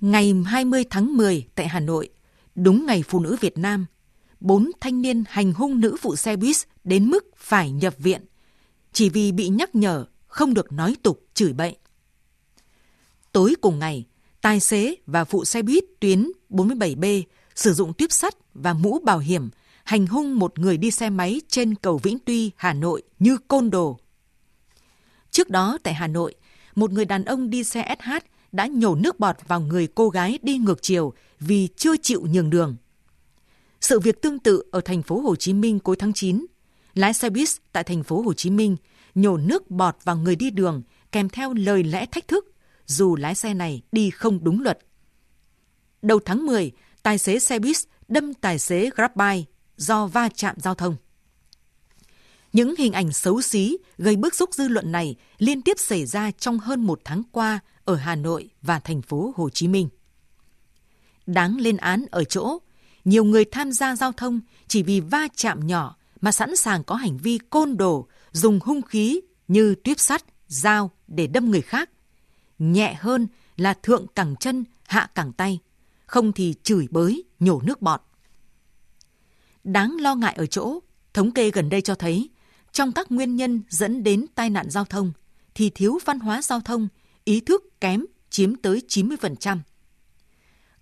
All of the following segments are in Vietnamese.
Ngày 20 tháng 10 tại Hà Nội, đúng ngày Phụ nữ Việt Nam, bốn thanh niên hành hung nữ phụ xe buýt đến mức phải nhập viện, chỉ vì bị nhắc nhở không được nói tục chửi bậy. Tối cùng ngày, tài xế và phụ xe buýt tuyến 47B sử dụng tuyếp sắt và mũ bảo hiểm hành hung một người đi xe máy trên cầu Vĩnh Tuy, Hà Nội như côn đồ. Trước đó tại Hà Nội, một người đàn ông đi xe SH đã nhổ nước bọt vào người cô gái đi ngược chiều vì chưa chịu nhường đường. Sự việc tương tự ở thành phố Hồ Chí Minh cuối tháng 9, lái xe buýt tại thành phố Hồ Chí Minh nhổ nước bọt vào người đi đường kèm theo lời lẽ thách thức dù lái xe này đi không đúng luật. Đầu tháng 10, tài xế xe buýt đâm tài xế Grabbuy do va chạm giao thông. Những hình ảnh xấu xí gây bức xúc dư luận này liên tiếp xảy ra trong hơn một tháng qua ở Hà Nội và thành phố Hồ Chí Minh. Đáng lên án ở chỗ, nhiều người tham gia giao thông chỉ vì va chạm nhỏ mà sẵn sàng có hành vi côn đồ, dùng hung khí như tuyếp sắt, dao để đâm người khác. Nhẹ hơn là thượng cẳng chân, hạ cẳng tay, không thì chửi bới, nhổ nước bọt. Đáng lo ngại ở chỗ, thống kê gần đây cho thấy, trong các nguyên nhân dẫn đến tai nạn giao thông, thì thiếu văn hóa giao thông, ý thức kém chiếm tới 90%.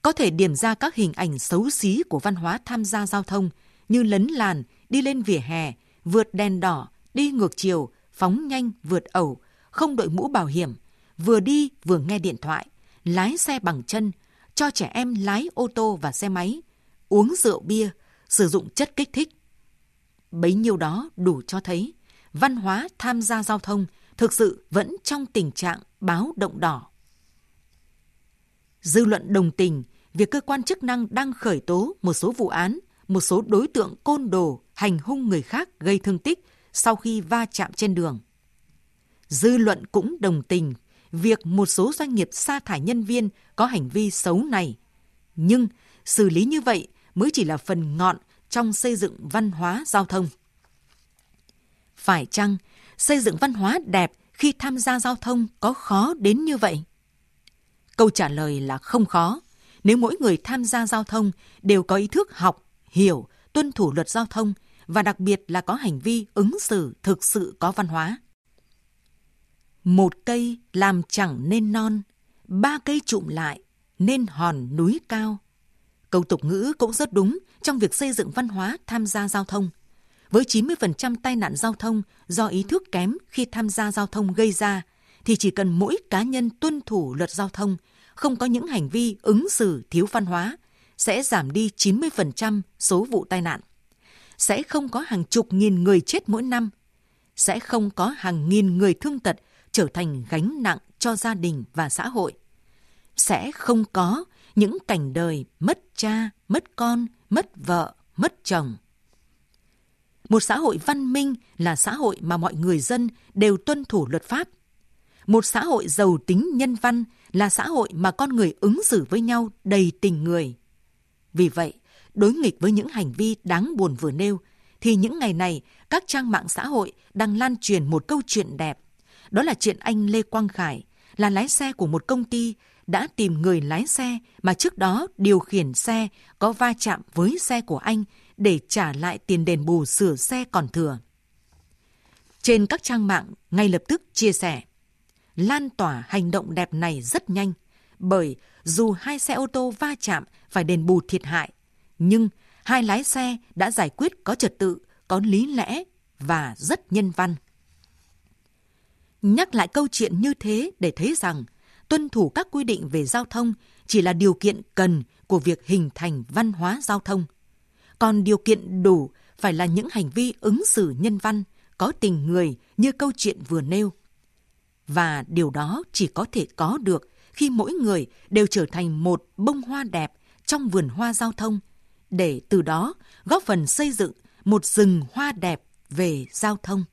Có thể điểm ra các hình ảnh xấu xí của văn hóa tham gia giao thông như lấn làn, đi lên vỉa hè, vượt đèn đỏ, đi ngược chiều, phóng nhanh, vượt ẩu, không đội mũ bảo hiểm, vừa đi vừa nghe điện thoại, lái xe bằng chân, cho trẻ em lái ô tô và xe máy, uống rượu bia, sử dụng chất kích thích. Bấy nhiêu đó đủ cho thấy văn hóa tham gia giao thông thực sự vẫn trong tình trạng báo động đỏ. Dư luận đồng tình việc cơ quan chức năng đang khởi tố một số vụ án, một số đối tượng côn đồ hành hung người khác gây thương tích sau khi va chạm trên đường. Dư luận cũng đồng tình việc một số doanh nghiệp sa thải nhân viên có hành vi xấu này. Nhưng xử lý như vậy mới chỉ là phần ngọn trong xây dựng văn hóa giao thông. Phải chăng xây dựng văn hóa đẹp khi tham gia giao thông có khó đến như vậy? Câu trả lời là không khó. Nếu mỗi người tham gia giao thông đều có ý thức học, hiểu, tuân thủ luật giao thông và đặc biệt là có hành vi ứng xử thực sự có văn hóa. Một cây làm chẳng nên non, ba cây trụm lại nên hòn núi cao. Câu tục ngữ cũng rất đúng trong việc xây dựng văn hóa tham gia giao thông. Với 90% tai nạn giao thông do ý thức kém khi tham gia giao thông gây ra, thì chỉ cần mỗi cá nhân tuân thủ luật giao thông, không có những hành vi ứng xử thiếu văn hóa, sẽ giảm đi 90% số vụ tai nạn. Sẽ không có hàng chục nghìn người chết mỗi năm. Sẽ không có hàng nghìn người thương tật trở thành gánh nặng cho gia đình và xã hội. Sẽ không có những cảnh đời mất cha, mất con, mất vợ, mất chồng. Một xã hội văn minh là xã hội mà mọi người dân đều tuân thủ luật pháp. Một xã hội giàu tính nhân văn là xã hội mà con người ứng xử với nhau đầy tình người. Vì vậy, đối nghịch với những hành vi đáng buồn vừa nêu, thì những ngày này các trang mạng xã hội đang lan truyền một câu chuyện đẹp. Đó là chuyện anh Lê Quang Khải, là lái xe của một công ty đã tìm người lái xe mà trước đó điều khiển xe có va chạm với xe của anh để trả lại tiền đền bù sửa xe còn thừa. Trên các trang mạng ngay lập tức chia sẻ. Lan tỏa hành động đẹp này rất nhanh, bởi dù hai xe ô tô va chạm phải đền bù thiệt hại, nhưng hai lái xe đã giải quyết có trật tự, có lý lẽ và rất nhân văn. Nhắc lại câu chuyện như thế để thấy rằng tuân thủ các quy định về giao thông chỉ là điều kiện cần của việc hình thành văn hóa giao thông. Còn điều kiện đủ phải là những hành vi ứng xử nhân văn, có tình người như câu chuyện vừa nêu. Và điều đó chỉ có thể có được khi mỗi người đều trở thành một bông hoa đẹp trong vườn hoa giao thông, để từ đó góp phần xây dựng một rừng hoa đẹp về giao thông.